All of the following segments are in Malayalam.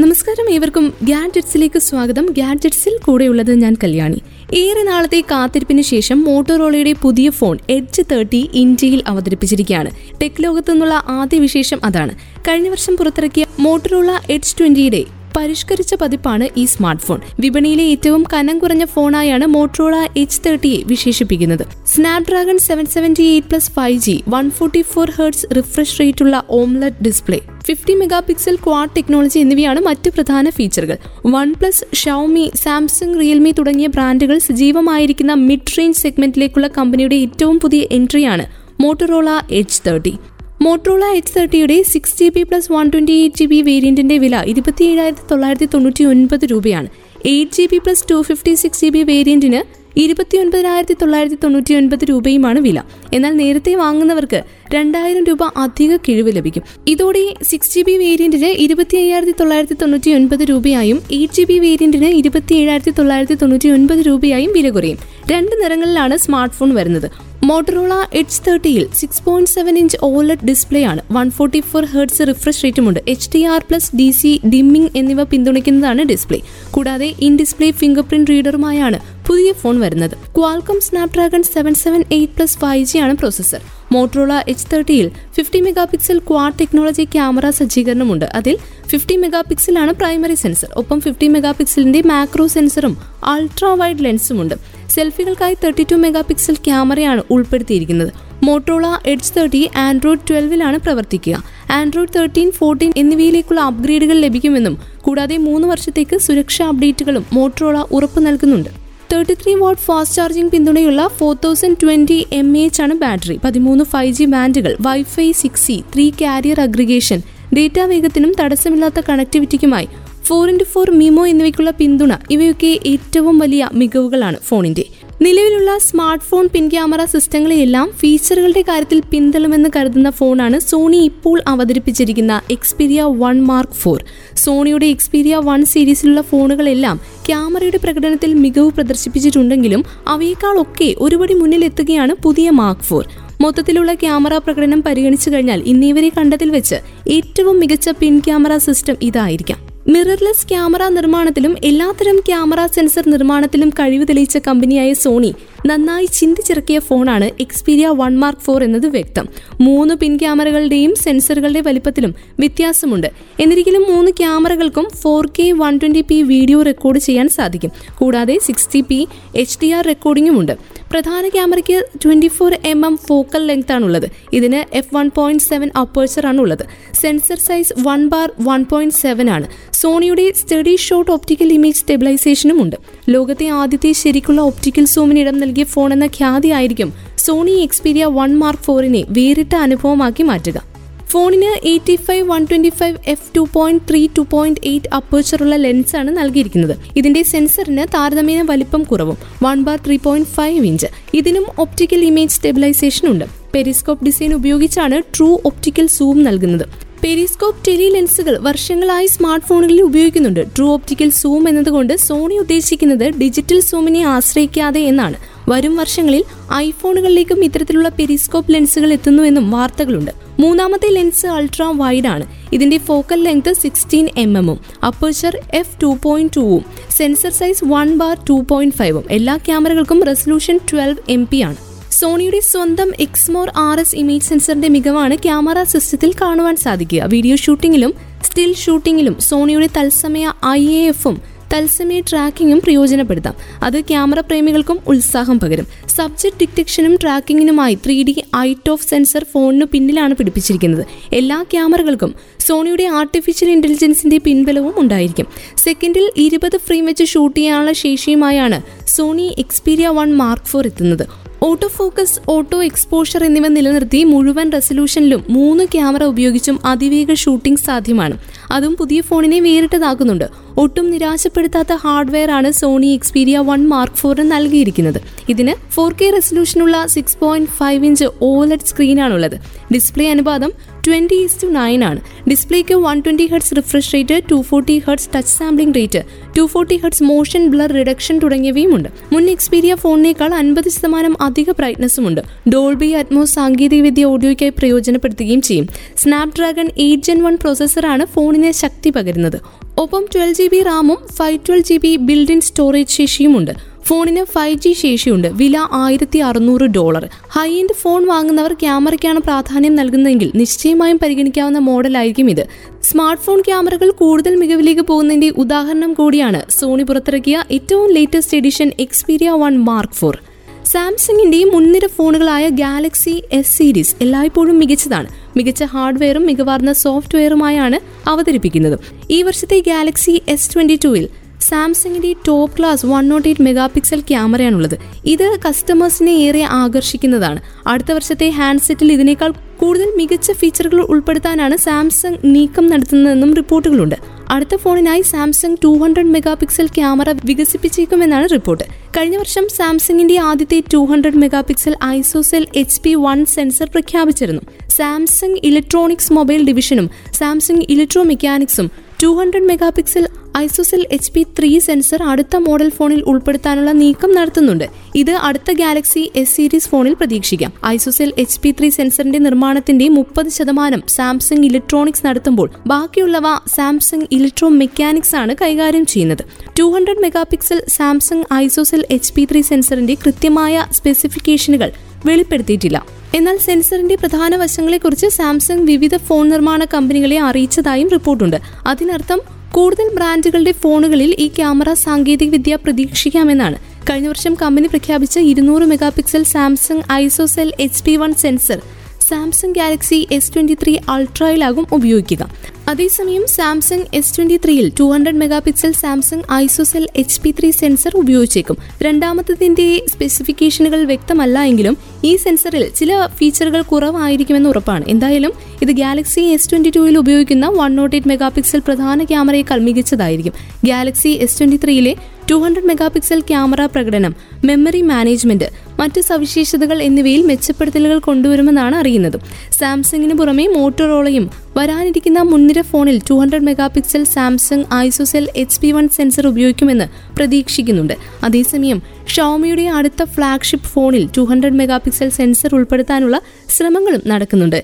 നമസ്കാരം ഏവർക്കും ഗാഡ്ജറ്റ്സിലേക്ക് സ്വാഗതം. ഗാഡ്ജറ്റ്സിൽ കൂടെയുള്ളത് ഞാൻ കല്യാണി. ഏറെ നാളത്തെ കാത്തിരിപ്പിന് ശേഷം മോട്ടോറോളയുടെ പുതിയ ഫോൺ എഡ്ജ് തേർട്ടി ഇന്ത്യയിൽ അവതരിപ്പിച്ചിരിക്കുകയാണ്. ടെക് ലോകത്തു നിന്നുള്ള ആദ്യ വിശേഷം അതാണ്. കഴിഞ്ഞ വർഷം പുറത്തിറക്കിയ മോട്ടോറോള എഡ്ജ് ട്വന്റിയുടെ പരിഷ്കരിച്ച പതിപ്പാണ് ഈ സ്മാർട്ട് ഫോൺ വിപണിയിലെ ഏറ്റവും കനം കുറഞ്ഞ ഫോണായാണ് മോട്ടോള എച്ച് തേർട്ടിയെ വിശേഷിപ്പിക്കുന്നത്. Snapdragon seven seventy eight plus five G one forty four hertz refresh റേറ്റുള്ള OLED display fifty megapixel quad technology എന്നിവയാണ് മറ്റ് പ്രധാന ഫീച്ചറുകൾ one plus Xiaomi Samsung Realme തുടങ്ങിയ ബ്രാൻഡുകൾ സജീവമായിരിക്കുന്ന മിഡ് റേഞ്ച് സെഗ്മെന്റിലേക്കുള്ള കമ്പനിയുടെ ഏറ്റവും പുതിയ എൻട്രിയാണ് Motorola H thirty Motorola H തേർട്ടിയുടെ six G B plus one twenty eight G B വേരിയന്റിന്റെ വില ഇരുപത്തി ഏഴായിരത്തി തൊള്ളായിരത്തി തൊണ്ണൂറ്റി ഒൻപത് രൂപയാണ്. Eight G B plus two fifty six G B വേരിയന്റിന് ഇരുപത്തി ഒൻപതിനായിരത്തി തൊള്ളായിരത്തി തൊണ്ണൂറ്റി ഒൻപത് രൂപയുമാണ് വില. എന്നാൽ നേരത്തെ വാങ്ങുന്നവർക്ക് രണ്ടായിരം രൂപ അധിക കിഴിവ് ലഭിക്കും. ഇതോടെ സിക്സ് ജി ബി വേരിയന്റിന് ഇരുപത്തി അയ്യായിരത്തി തൊള്ളായിരത്തി തൊണ്ണൂറ്റി ഒൻപത് രൂപയായും എയ്റ്റ് ജി ബി വേരിയന്റിന് ഇരുപത്തി ഏഴായിരത്തി തൊള്ളായിരത്തി തൊണ്ണൂറ്റി ഒൻപത് രൂപയായും വില കുറയും. രണ്ട് നിറങ്ങളിലാണ് സ്മാർട്ട് ഫോൺ വരുന്നത്. മോട്ടറോള എച്ച് തേർട്ടിയിൽ six point seven inch ഓവർലെറ്റ് display ആണ്. One forty four hertz refresh റേറ്റുമുണ്ട് H D R plus D C dimming എന്നിവ പിന്തുണയ്ക്കുന്നതാണ് ഡിസ്പ്ലേ കൂടാതെ ഇൻ ഡിസ്പ്ലേ ഫിംഗർ പ്രിന്റ് റീഡറുമായാണ് പുതിയ ഫോൺ വരുന്നത്. Qualcomm Snapdragon seven seven eight plus five G ആണ് processor Motorola H തേർട്ടിയിൽ fifty megapixel quad technology camera സജ്ജീകരണമുണ്ട്. അതിൽ ഫിഫ്റ്റി മെഗാ പിക്സലാണ് പ്രൈമറി സെൻസർ ഒപ്പം ഫിഫ്റ്റി മെഗാ പിക്സലിന്റെ മാക്രോ സെൻസറും അൾട്രാ വൈഡ് ലെൻസുമുണ്ട് സെൽഫികൾക്കായി തേർട്ടി ടു മെഗാ പിക്സൽ ക്യാമറയാണ് ഉൾപ്പെടുത്തിയിരിക്കുന്നത്. മോട്ടോള എഡ്ജ് തേർട്ടി ആൻഡ്രോയിഡ് ട്വൽവിലാണ് പ്രവർത്തിക്കുക. ആൻഡ്രോയിഡ് തേർട്ടീൻ ഫോർട്ടീൻ എന്നിവയിലേക്കുള്ള അപ്ഗ്രേഡുകൾ ലഭിക്കുമെന്നും കൂടാതെ മൂന്ന് വർഷത്തേക്ക് സുരക്ഷാ അപ്ഡേറ്റുകളും മോട്ടോള ഉറപ്പു നൽകുന്നുണ്ട്. Thirty three watt fast charging പിന്തുണയുള്ള four thousand twenty M H ആണ് ബാറ്ററി പതിമൂന്ന് five G ബാൻഡുകൾ WiFi six C three carrier aggregation data വേഗത്തിനും തടസ്സമില്ലാത്ത കണക്ടിവിറ്റിക്കുമായി ഫോർ ഇന്റു ഫോർ മിമോ എന്നിവയ്ക്കുള്ള പിന്തുണ ഇവയൊക്കെ ഏറ്റവും വലിയ മികവുകളാണ് ഫോണിന്റെ. നിലവിലുള്ള സ്മാർട്ട് ഫോൺ പിൻ ക്യാമറ സിസ്റ്റങ്ങളെയെല്ലാം ഫീച്ചറുകളുടെ കാര്യത്തിൽ പിന്തള്ളുമെന്ന് കരുതുന്ന ഫോണാണ് സോണി ഇപ്പോൾ അവതരിപ്പിച്ചിരിക്കുന്ന എക്സ്പീരിയ വൺ മാർക്ക് ഫോർ സോണിയുടെ എക്സ്പീരിയ വൺ സീരീസിലുള്ള ഫോണുകളെല്ലാം ക്യാമറയുടെ പ്രകടനത്തിൽ മികവ് പ്രദർശിപ്പിച്ചിട്ടുണ്ടെങ്കിലും അവയേക്കാളൊക്കെ ഒരുപടി മുന്നിലെത്തുകയാണ് പുതിയ മാർക്ക് ഫോർ. മൊത്തത്തിലുള്ള ക്യാമറ പ്രകടനം പരിഗണിച്ചു കഴിഞ്ഞാൽ ഇന്നേവരെ കണ്ടതിൽ വെച്ച് ഏറ്റവും മികച്ച പിൻ ക്യാമറ സിസ്റ്റം ഇതായിരിക്കാം. മിറർലെസ് ക്യാമറ നിർമ്മാണത്തിലും എല്ലാത്തരം ക്യാമറ സെൻസർ നിർമ്മാണത്തിലും കഴിവ് തെളിയിച്ച കമ്പനിയായ സോണി നന്നായി ചിന്തിച്ചിറക്കിയ ഫോണാണ് എക്സ്പീരിയ വൺ മാർക്ക് ഫോർ എന്നത് വ്യക്തം. മൂന്ന് പിൻ ക്യാമറകളുടെയും സെൻസറുകളുടെ വലിപ്പത്തിലും വ്യത്യാസമുണ്ട്. എന്നിരിക്കലും മൂന്ന് ക്യാമറകൾക്കും four K one twenty P video record ചെയ്യാൻ സാധിക്കും. കൂടാതെ sixty P H D R റെക്കോർഡിംഗും ഉണ്ട് പ്രധാന ക്യാമറയ്ക്ക് twenty four M M focal length ആണുള്ളത്. ഇതിന് F one point seven aperture ആണ് ഉള്ളത് sensor size one bar one point seven ആണ്. സോണിയുടെ സ്റ്റഡി ഷോട്ട് ഒപ്റ്റിക്കൽ ഇമേജ് സ്റ്റെബിലൈസേഷനും ഉണ്ട്. ലോകത്തെ ആദ്യത്തെ ശരിക്കുള്ള ഒപ്റ്റിക്കൽ സൂമിന് ഇടം നൽകിയ ഫോൺ എന്ന ഖ്യാതിയായിരിക്കും സോണി എക്സ്പീരിയ വൺ മാർക്ക് ഫോറിനെ വേറിട്ട അനുഭവമാക്കി മാറ്റുക. ഫോണിന് eighty five one twenty five F two point three two point eight അപ്പേച്ചറുള്ള ലെൻസാണ് നൽകിയിരിക്കുന്നത്. ഇതിന്റെ സെൻസറിന് താരതമ്യേന വലിപ്പം കുറവും one bar three point five inch ഇതിനും ഒപ്റ്റിക്കൽ ഇമേജ് സ്റ്റെബിലൈസേഷൻ ഉണ്ട്. പെരിസ്കോപ്പ് ഡിസൈൻ ഉപയോഗിച്ചാണ് ട്രൂ ഒപ്റ്റിക്കൽ സൂം നൽകുന്നത്. പെരിസ്കോപ്പ് ടെലി ലെൻസുകൾ വർഷങ്ങളായി സ്മാർട്ട് ഫോണുകളിൽ ഉപയോഗിക്കുന്നുണ്ട്. ട്രൂ ഒപ്റ്റിക്കൽ സൂം എന്നതുകൊണ്ട് സോണി ഉദ്ദേശിക്കുന്നത് ഡിജിറ്റൽ സൂമിനെ ആശ്രയിക്കാതെ എന്നാണ്. വരും വർഷങ്ങളിൽ ഐഫോണുകളിലേക്കും ഇത്തരത്തിലുള്ള പെരിസ്കോപ്പ് ലെൻസുകൾ എത്തുന്നുവെന്നും വാർത്തകളുണ്ട്. മൂന്നാമത്തെ ലെൻസ് അൾട്രാ വൈഡ് ആണ് ഇതിന്റെ ഫോക്കൽ ലെങ്ത് സിക്സ്റ്റീൻ എം എമ്മും അപ്പർച്ചർ എഫ് ടു പോയിന്റ് ടൂവും sensor size one bar two point ഫൈവും എല്ലാ ക്യാമറകൾക്കും റെസൊല്യൂഷൻ ട്വൽവ് എം പി ആണ്. സോണിയുടെ സ്വന്തം എക്സ്മോർ ആർ എസ് ഇമേജ് സെൻസറിന്റെ മികവാണ് ക്യാമറ സിസ്റ്റത്തിൽ കാണുവാൻ സാധിക്കുക. വീഡിയോ ഷൂട്ടിങ്ങിലും സ്റ്റിൽ ഷൂട്ടിങ്ങിലും സോണിയുടെ തത്സമയ ഐ എ എഫും തത്സമയ ട്രാക്കിങ്ങും പ്രയോജനപ്പെടുത്താം. അത് ക്യാമറ പ്രേമികൾക്കും ഉത്സാഹം പകരും. സബ്ജക്ട് ഡിറ്റക്ഷനും ട്രാക്കിങ്ങിനുമായി three D iToF sensor ഫോണിന് പിന്നിലാണ് പിടിപ്പിച്ചിരിക്കുന്നത്. എല്ലാ ക്യാമറകൾക്കും സോണിയുടെ ആർട്ടിഫിഷ്യൽ ഇന്റലിജൻസിന്റെ പിൻബലവും ഉണ്ടായിരിക്കും. സെക്കൻഡിൽ ഇരുപത് ഫ്രെയിം വെച്ച് ഷൂട്ട് ചെയ്യാനുള്ള ശേഷിയുമായാണ് Sony Xperia one mark four എത്തുന്നത്. ഓട്ടോ ഫോക്കസ് ഓട്ടോ എക്സ്പോഷർ എന്നിവ നിലനിർത്തി മുഴുവൻ റെസൊല്യൂഷനിലും മൂന്ന് ക്യാമറ ഉപയോഗിച്ചും അതിവേഗ ഷൂട്ടിംഗ് സാധ്യമാണ്. അതും പുതിയ ഫോണിനെ വേറിട്ടതാക്കുന്നുണ്ട്. ഒട്ടും നിരാശപ്പെടുത്താത്ത ഹാർഡ്വെയർ ആണ് സോണി എക്സ്പീരിയ വൺ മാർക്ക് ഫോറിന് നൽകിയിരിക്കുന്നത്. ഇതിന് four K റെസൊല്യൂഷനുള്ള six point five inch OLED സ്ക്രീനാണുള്ളത് display അനുപാതം ട്വന്റി ഇസ് ടു നയൻ ആണ്. ഡിസ്പ്ലേക്ക് one twenty hertz refresh rate two forty hertz touch sampling rate two forty hertz motion blur reduction തുടങ്ങിയവയും ഉണ്ട് മുൻ എക്സ്പീരിയ ഫോണിനേക്കാൾ അൻപത് ശതമാനം അധിക ബ്രൈറ്റ്നസ്സും ഉണ്ട് ഡോൾബി അറ്റ്മോസ് സാങ്കേതികവിദ്യ ഓഡിയോയ്ക്കായി പ്രയോജനപ്പെടുത്തുകയും ചെയ്യും. സ്നാപ്ഡ്രാഗൺ എയ്റ്റ് ജെൻ വൺ പ്രോസസ്സറാണ് ഫോണിനെ ശക്തി പകരുന്നത്. ഒപ്പം ട്വൽവ് ജി ബി റാമും five twelve G B build in storage ശേഷിയുമുണ്ട്. ഫോണിന് ഫൈവ് ജി ശേഷിയുണ്ട്. വില ആയിരത്തി അറുന്നൂറ് ഡോളർ. ഹൈ എൻഡ് ഫോൺ വാങ്ങുന്നവർ ക്യാമറയ്ക്കാണ് പ്രാധാന്യം നൽകുന്നതെങ്കിൽ നിശ്ചയമായും പരിഗണിക്കാവുന്ന മോഡലായിരിക്കും ഇത്. സ്മാർട്ട് ഫോൺ ക്യാമറകൾ കൂടുതൽ മികവിലേക്ക് പോകുന്നതിന്റെ ഉദാഹരണം കൂടിയാണ് സോണി പുറത്തിറക്കിയ ഏറ്റവും latest edition Xperia one mark four സാംസങ്ങിന്റെയും മുൻനിര ഫോണുകളായ ഗാലക്സി എസ് സീരീസ് എല്ലായ്പ്പോഴും മികച്ചതാണ്. മികച്ച ഹാർഡ്വെയറും മികവാർന്ന സോഫ്റ്റ്വെയറുമായാണ് അവതരിപ്പിക്കുന്നത്. ഈ വർഷത്തെ ഗാലക്സി എസ് ട്വന്റി ടുവിൽ സാംസങ്ങിന്റെ top class one nought eight megapixel ക്യാമറയാണുള്ളത് ഇത് കസ്റ്റമേഴ്സിനെ ഏറെ ആകർഷിക്കുന്നതാണ്. അടുത്ത വർഷത്തെ ഹാൻഡ്സെറ്റിൽ ഇതിനേക്കാൾ കൂടുതൽ മികച്ച ഫീച്ചറുകൾ ഉൾപ്പെടുത്താനാണ് സാംസങ് നീക്കം നടത്തുന്നതെന്നും റിപ്പോർട്ടുകളുണ്ട്. അടുത്ത ഫോണിനായി Samsung two hundred megapixel camera വികസിപ്പിച്ചേക്കുമെന്നാണ് report. കഴിഞ്ഞ വർഷം സാംസങ്ങിന്റെ ആദ്യത്തെ two hundred megapixel ISOCELL H P one sensor പ്രഖ്യാപിച്ചിരുന്നു. സാംസങ് ഇലക്ട്രോണിക്സ് മൊബൈൽ ഡിവിഷനും Samsung electro മെക്കാനിക്സും two hundred megapixel ISOCELL H P three sensor അടുത്ത മോഡൽ ഫോണിൽ ഉൾപ്പെടുത്താനുള്ള നീക്കം നടത്തുന്നുണ്ട്. ഇത് അടുത്ത ഗാലക്സി എസ് സീരീസ് ഫോണിൽ പ്രതീക്ഷിക്കാം. ഐസോസെൽ എച്ച് പി ത്രീ സെൻസറിന്റെ നിർമ്മാണത്തിന്റെ മുപ്പത് ശതമാനം സാംസങ് ഇലക്ട്രോണിക്സ് നടത്തുമ്പോൾ ബാക്കിയുള്ളവ സാംസങ് ഇലക്ട്രോ മെക്കാനിക്സ് ആണ് കൈകാര്യം ചെയ്യുന്നത്. Two hundred megapixel Samsung ISOCELL H P three സെൻസറിന്റെ കൃത്യമായ സ്പെസിഫിക്കേഷനുകൾ വെളിപ്പെടുത്തിയിട്ടില്ല. എന്നാൽ സെൻസറിന്റെ പ്രധാന വശങ്ങളെക്കുറിച്ച് സാംസങ് വിവിധ ഫോൺ നിർമ്മാണ കമ്പനികളെ അറിയിച്ചതായും റിപ്പോർട്ടുണ്ട്. അതിനർത്ഥം കൂടുതൽ ബ്രാൻഡുകളുടെ ഫോണുകളിൽ ഈ ക്യാമറ സാങ്കേതികവിദ്യ പ്രതീക്ഷിക്കാമെന്നാണ്. കഴിഞ്ഞ വർഷം കമ്പനി പ്രഖ്യാപിച്ച ഇരുന്നൂറ് megapixel Samsung ISOCELL H P one sensor. Samsung Galaxy S twenty three അൾട്രയിലാകും ഉപയോഗിക്കുക. അതേസമയം സാംസങ് എസ് ട്വന്റി ത്രീയിൽ two hundred megapixel Samsung ISOCELL H P three sensor ഉപയോഗിച്ചേക്കും. രണ്ടാമത്തതിന്റെ സ്പെസിഫിക്കേഷനുകൾ വ്യക്തമല്ല എങ്കിലും ഈ സെൻസറിൽ ചില ഫീച്ചറുകൾ കുറവായിരിക്കുമെന്ന് ഉറപ്പാണ്. എന്തായാലും ഇത് ഗാലക്സി എസ് ട്വന്റി ടുവിൽ ഉപയോഗിക്കുന്ന one nought eight mega pixel പ്രധാന ക്യാമറയേക്കാൾ മികച്ചതായിരിക്കും. Galaxy S twenty ത്രീയിലെ two hundred mega pixel camera പ്രകടനം മെമ്മറി മാനേജ്മെന്റ് മറ്റ് സവിശേഷതകൾ എന്നിവയിൽ മെച്ചപ്പെടുത്തലുകൾ കൊണ്ടുവരുമെന്നാണ് അറിയുന്നത്. സാംസങ്ങിന് പുറമെ മോട്ടോറോളയും വരാനിരിക്കുന്ന മുൻനിര ഫോണിൽ two hundred mega pixel Samsung ISOCELL H P one sensor ഉപയോഗിക്കുമെന്ന് പ്രതീക്ഷിക്കുന്നുണ്ട്. അതേസമയം ഷോമിയുടെ അടുത്ത ഫ്ളാഗ്ഷിപ്പ് ഫോണിൽ two hundred mega pixel sensor ഉൾപ്പെടുത്താനുള്ള ശ്രമങ്ങളും നടക്കുന്നുണ്ട്.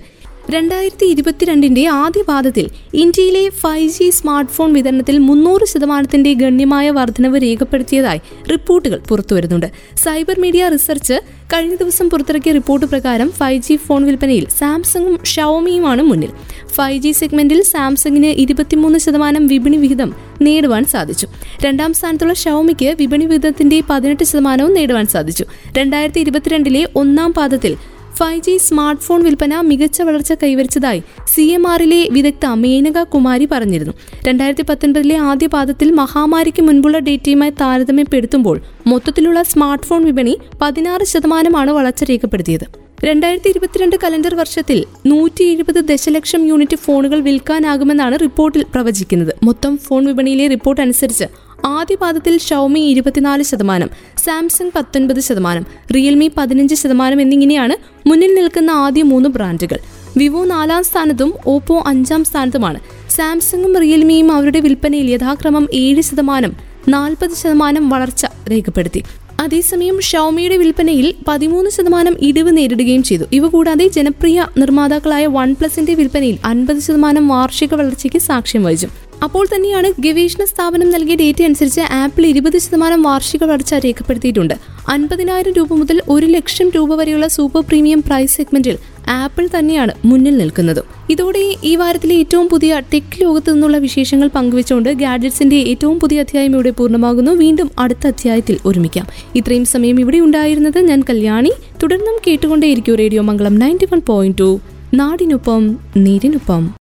രണ്ടായിരത്തി ഇരുപത്തിരണ്ടിന്റെ ആദ്യ പാദത്തിൽ ഇന്ത്യയിലെ ഫൈവ് ജി സ്മാർട്ട് ഫോൺ വിതരണത്തിൽ മുന്നൂറ് ശതമാനത്തിന്റെ ഗണ്യമായ വർധനവ് രേഖപ്പെടുത്തിയതായി റിപ്പോർട്ടുകൾ പുറത്തുവരുന്നുണ്ട്. സൈബർ മീഡിയ റിസർച്ച് കഴിഞ്ഞ ദിവസം പുറത്തിറക്കിയ റിപ്പോർട്ട് പ്രകാരം ഫൈവ് ജി ഫോൺ വിൽപ്പനയിൽ സാംസങ്ങും ഷവോമിയുമാണ് മുന്നിൽ. ഫൈവ് ജി സെഗ്മെന്റിൽ സാംസങ്ങിന് ഇരുപത്തിമൂന്ന് ശതമാനം വിപണി വിഹിതം നേടുവാൻ സാധിച്ചു. രണ്ടാം സ്ഥാനത്തുള്ള ഷവോമിക്ക് വിപണി വിഹിതത്തിന്റെ പതിനെട്ട് ശതമാനവും നേടുവാൻ സാധിച്ചു. രണ്ടായിരത്തി ഇരുപത്തിരണ്ടിലെ ഒന്നാം പാദത്തിൽ ഫൈവ് ജി സ്മാർട്ട് ഫോൺ വിൽപ്പന മികച്ച വളർച്ച കൈവരിച്ചതായി സി എം ആറിലെ വിദഗ്ധ മേനക കുമാരി പറഞ്ഞിരുന്നു. രണ്ടായിരത്തി പത്തൊൻപതിലെ ആദ്യ പാദത്തിൽ മഹാമാരിക്ക് മുൻപുള്ള ഡേറ്റയുമായി താരതമ്യപ്പെടുത്തുമ്പോൾ മൊത്തത്തിലുള്ള സ്മാർട്ട് ഫോൺ വിപണി പതിനാറ് ശതമാനമാണ് വളർച്ച രേഖപ്പെടുത്തിയത്. രണ്ടായിരത്തി ഇരുപത്തിരണ്ട് കലണ്ടർ വർഷത്തിൽ നൂറ്റി എഴുപത് ദശലക്ഷം യൂണിറ്റ് ഫോണുകൾ വിൽക്കാനാകുമെന്നാണ് റിപ്പോർട്ടിൽ പ്രവചിക്കുന്നത്. മൊത്തം ഫോൺ വിപണിയിലെ റിപ്പോർട്ട് അനുസരിച്ച് ആദ്യ പാദത്തിൽ ഷൗമി ഇരുപത്തിനാല് ശതമാനം സാംസങ് പത്തൊൻപത് ശതമാനം റിയൽമി പതിനഞ്ച് ശതമാനം എന്നിങ്ങനെയാണ് മുന്നിൽ നിൽക്കുന്ന ആദ്യ മൂന്ന് ബ്രാൻഡുകൾ. വിവോ നാലാം സ്ഥാനത്തും ഓപ്പോ അഞ്ചാം സ്ഥാനത്തുമാണ്. സാംസങ്ങും റിയൽമിയും അവരുടെ വിൽപ്പനയിൽ യഥാക്രമം ഏഴ് ശതമാനം നാൽപ്പത് ശതമാനം വളർച്ച രേഖപ്പെടുത്തി. അതേസമയം ഷൗമിയുടെ വിൽപ്പനയിൽ പതിമൂന്ന് ശതമാനം ഇടിവ് നേരിടുകയും ചെയ്തു. ഇവ കൂടാതെ ജനപ്രിയ നിർമ്മാതാക്കളായ വൺ പ്ലസിന്റെ വിൽപ്പനയിൽ അൻപത് ശതമാനം വാർഷിക വളർച്ചയ്ക്ക് സാക്ഷ്യം വഹിച്ചു. അപ്പോൾ തന്നെയാണ് ഗവേഷണ സ്ഥാപനം നൽകിയ ഡേറ്റ അനുസരിച്ച് ആപ്പിൾ ഇരുപത് ശതമാനം വാർഷിക വളർച്ച രേഖപ്പെടുത്തിയിട്ടുണ്ട്. അൻപതിനായിരം രൂപ മുതൽ ഒരു ലക്ഷം രൂപ വരെയുള്ള സൂപ്പർ പ്രീമിയം പ്രൈസ് സെഗ്മെന്റിൽ ആപ്പിൾ തന്നെയാണ് മുന്നിൽ നിൽക്കുന്നത്. ഇതോടെ ഈ വാരത്തിലെ ഏറ്റവും പുതിയ ടെക് ലോകത്തു നിന്നുള്ള വിശേഷങ്ങൾ പങ്കുവെച്ചുകൊണ്ട് ഗാഡ്ജറ്റ്സിന്റെ ഏറ്റവും പുതിയ അധ്യായം ഇവിടെ പൂർണമാകുന്നു. വീണ്ടും അടുത്ത അധ്യായത്തിൽ ഒരുമിക്കാം. ഇത്രയും സമയം ഇവിടെ ഉണ്ടായിരുന്നത് ഞാൻ കല്യാണി. തുടർന്നും കേട്ടുകൊണ്ടേയിരിക്കും radio Mangalam ninety one point two. നാടിനൊപ്പം നീരിനൊപ്പം.